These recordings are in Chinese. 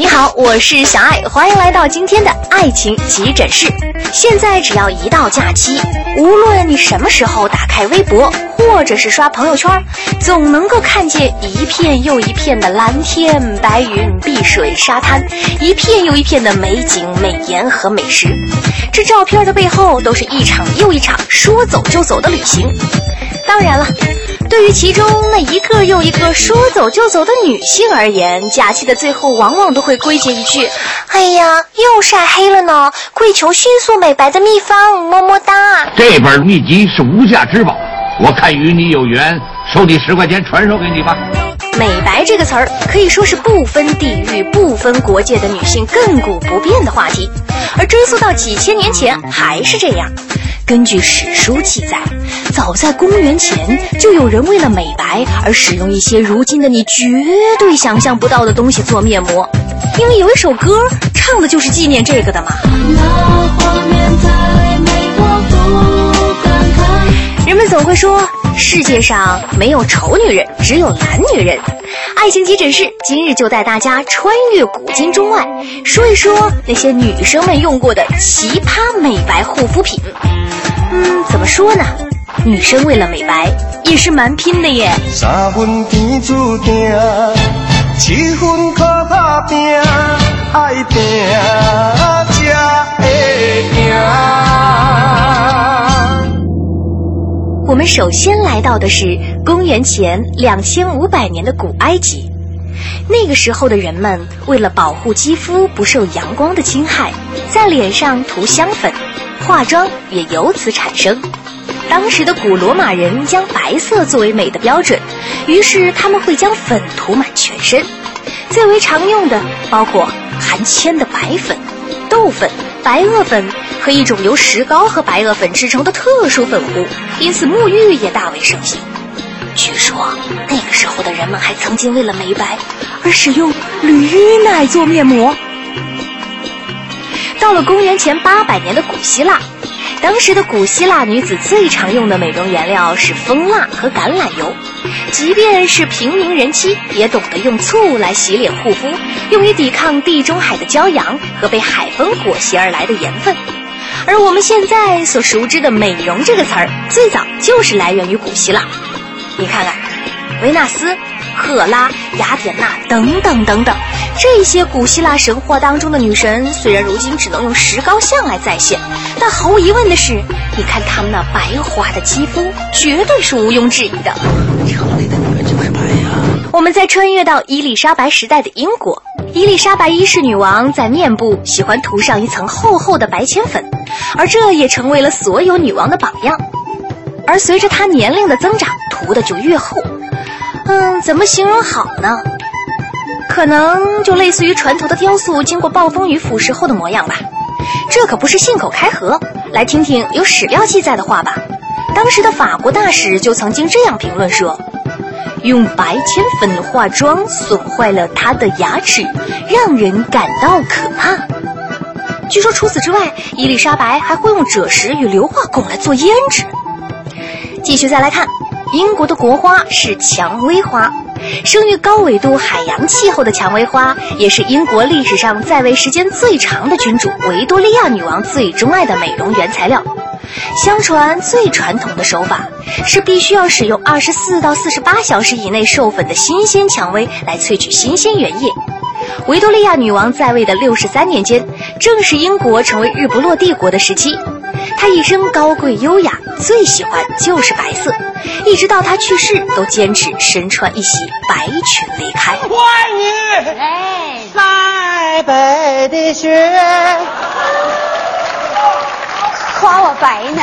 你好，我是小爱，欢迎来到今天的爱情急诊室。现在只要一到假期，无论你什么时候打开微博，或者是刷朋友圈，总能够看见一片又一片的蓝天、白云、碧水、沙滩，一片又一片的美景、美颜和美食。这照片的背后，都是一场又一场说走就走的旅行。当然了。对于其中那一个又一个说走就走的女性而言，假期的最后往往都会归结一句：“哎呀，又晒黑了呢！跪求迅速美白的秘方，么么哒。”这本秘籍是无价之宝，我看与你有缘，收你十块钱传授给你吧。美白这个词儿可以说是不分地域、不分国界的女性亘古不变的话题，而追溯到几千年前还是这样。根据史书记载，早在公元前就有人为了美白而使用一些如今的你绝对想象不到的东西做面膜，因为有一首歌唱的就是纪念这个的嘛。人们总会说世界上没有丑女人，只有懒女人。爱情急诊室今日就带大家穿越古今中外，说一说那些女生们用过的奇葩美白护肤品。嗯，怎么说呢？女生为了美白也是蛮拼的耶。三分天注定，七分靠打拼，爱拼才会赢。我们首先来到的是公元前两千五百年的古埃及。那个时候的人们为了保护肌肤不受阳光的侵害，在脸上涂香粉。化妆也由此产生。当时的古罗马人将白色作为美的标准，于是他们会将粉涂满全身。最为常用的包括含铅的白粉、豆粉、白垩粉和一种由石膏和白垩粉制成的特殊粉糊，因此沐浴也大为盛行。据说那个时候的人们还曾经为了美白而使用驴奶做面膜。到了公元前八百年的古希腊，当时的古希腊女子最常用的美容原料是蜂蜡和橄榄油，即便是平民人妻也懂得用醋来洗脸护肤，用于抵抗地中海的骄阳和被海风裹挟而来的盐分。而我们现在所熟知的“美容”这个词儿，最早就是来源于古希腊。你看看，维纳斯。赫拉、雅典娜等等等等，这些古希腊神话当中的女神，虽然如今只能用石膏像来再现，但毫无疑问的是，你看她们那白滑的肌肤，绝对是毋庸置疑的。城里的女人就是白呀！我们再穿越到伊丽莎白时代的英国，伊丽莎白一世女王在面部喜欢涂上一层厚厚的白铅粉，而这也成为了所有女王的榜样。而随着她年龄的增长，涂的就越厚。嗯，怎么形容好呢？可能就类似于船头的雕塑经过暴风雨腐蚀后的模样吧。这可不是信口开河，来听听有史料记载的话吧。当时的法国大使就曾经这样评论说：“用白铅粉化妆损坏了他的牙齿，让人感到可怕。”据说除此之外，伊丽莎白还会用赭石与硫化汞来做胭脂。继续再来看。英国的国花是蔷薇花，生于高纬度海洋气候的蔷薇花，也是英国历史上在位时间最长的君主维多利亚女王最钟爱的美容原材料。相传最传统的手法是必须要使用二十四到四十八小时以内授粉的新鲜蔷薇来萃取新鲜原液。维多利亚女王在位的六十三年间，正是英国成为日不落帝国的时期。她一生高贵优雅，最喜欢就是白色。一直到他去世，都坚持身穿一袭白裙离开。欢迎，哎，塞北的雪，夸我白呢。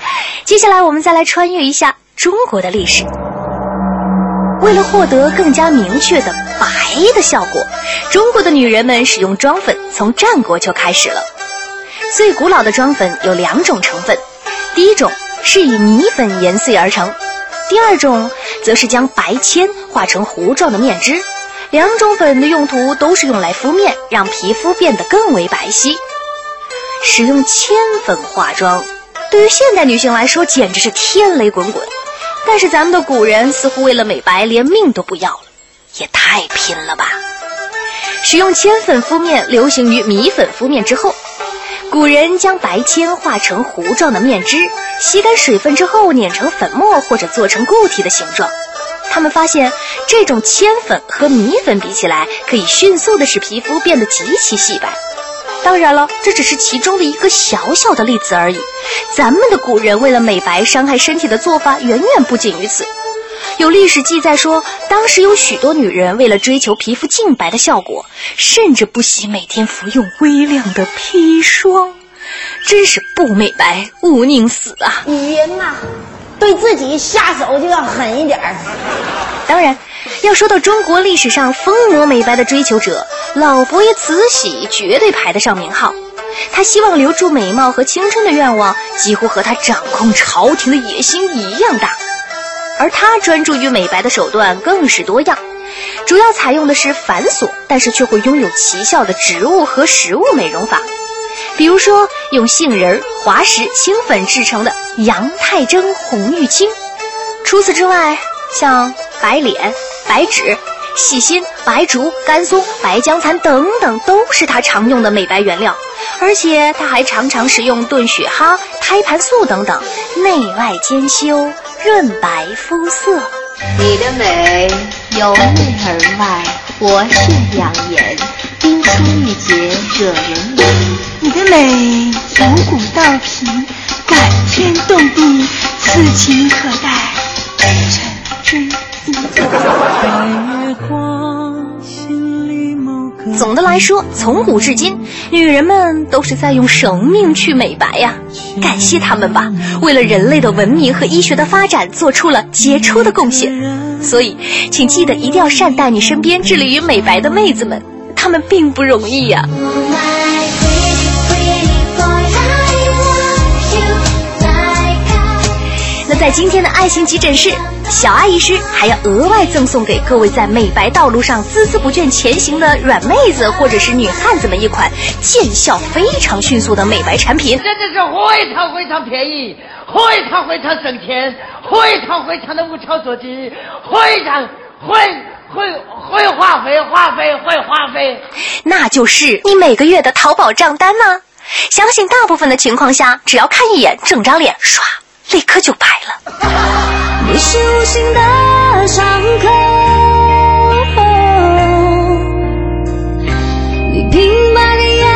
接下来，我们再来穿越一下中国的历史。为了获得更加明确的白的效果，中国的女人们使用妆粉从战国就开始了。最古老的妆粉有两种成分，第一种是以米粉研碎而成。第二种则是将白铅化成糊状的面汁，两种粉的用途都是用来敷面，让皮肤变得更为白皙。使用铅粉化妆，对于现代女性来说简直是天雷滚滚，但是咱们的古人似乎为了美白连命都不要了，也太拼了吧！使用铅粉敷面流行于米粉敷面之后。古人将白铅化成糊状的面汁，吸干水分之后碾成粉末或者做成固体的形状。他们发现，这种铅粉和米粉比起来，可以迅速的使皮肤变得极其细白。当然了，这只是其中的一个小小的例子而已。咱们的古人为了美白伤害身体的做法远远不仅于此。有历史记载说，当时有许多女人为了追求皮肤净白的效果，甚至不惜每天服用微量的砒霜，真是不美白勿宁死啊！女人呐，对自己下手就要狠一点儿。当然，要说到中国历史上疯魔美白的追求者，老佛爷慈禧绝对排得上名号。她希望留住美貌和青春的愿望，几乎和她掌控朝廷的野心一样大。而他专注于美白的手段更是多样，主要采用的是繁琐但是却会拥有奇效的植物和食物美容法，比如说用杏仁、滑石、青粉制成的杨太真红玉清。除此之外，像白脸、白芷、细心、白术、甘松、白姜蚕等等，都是他常用的美白原料。而且他还常常使用炖雪蛤、胎盘素等等，内外兼修。润白肤色，你的美由内而外，活血养颜，冰清玉洁，惹人怜。你的美从古到皮，感天动地，此情可待成真总来说，从古至今，女人们都是在用生命去美白呀。感谢她们吧，为了人类的文明和医学的发展做出了杰出的贡献。所以，请记得一定要善待你身边致力于美白的妹子们，她们并不容易呀。那在今天的爱情急诊室，小爱医师还要额外赠送给各位在美白道路上孜孜不倦前行的软妹子或者是女汉子们一款见效非常迅速的美白产品。真的是非常非常便宜，非常非常省钱，非常非常的物超所值，非常会会会花费花费会花费，那就是你每个月的淘宝账单呢。相信大部分的情况下，只要看一眼，整张脸唰。立刻就白了。你是无形的伤口，你平白的咬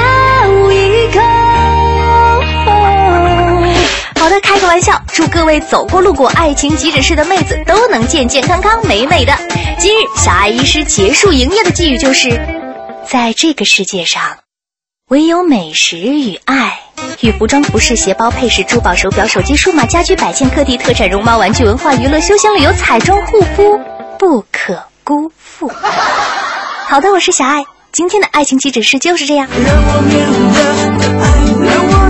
一口。好的，开个玩笑，祝各位走过路过爱情急诊室的妹子都能健健康康、美美的。今日小爱医师结束营业的寄语就是：在这个世界上，唯有美食与爱。与服装、服饰、鞋包、配饰、珠宝、手表、手机、数码家居、摆件、各地、特产、绒毛、玩具、文化、娱乐、休闲、旅游、彩妆、护肤，不可辜负。好的，我是小爱，今天的爱情急诊室就是这样。让我，让我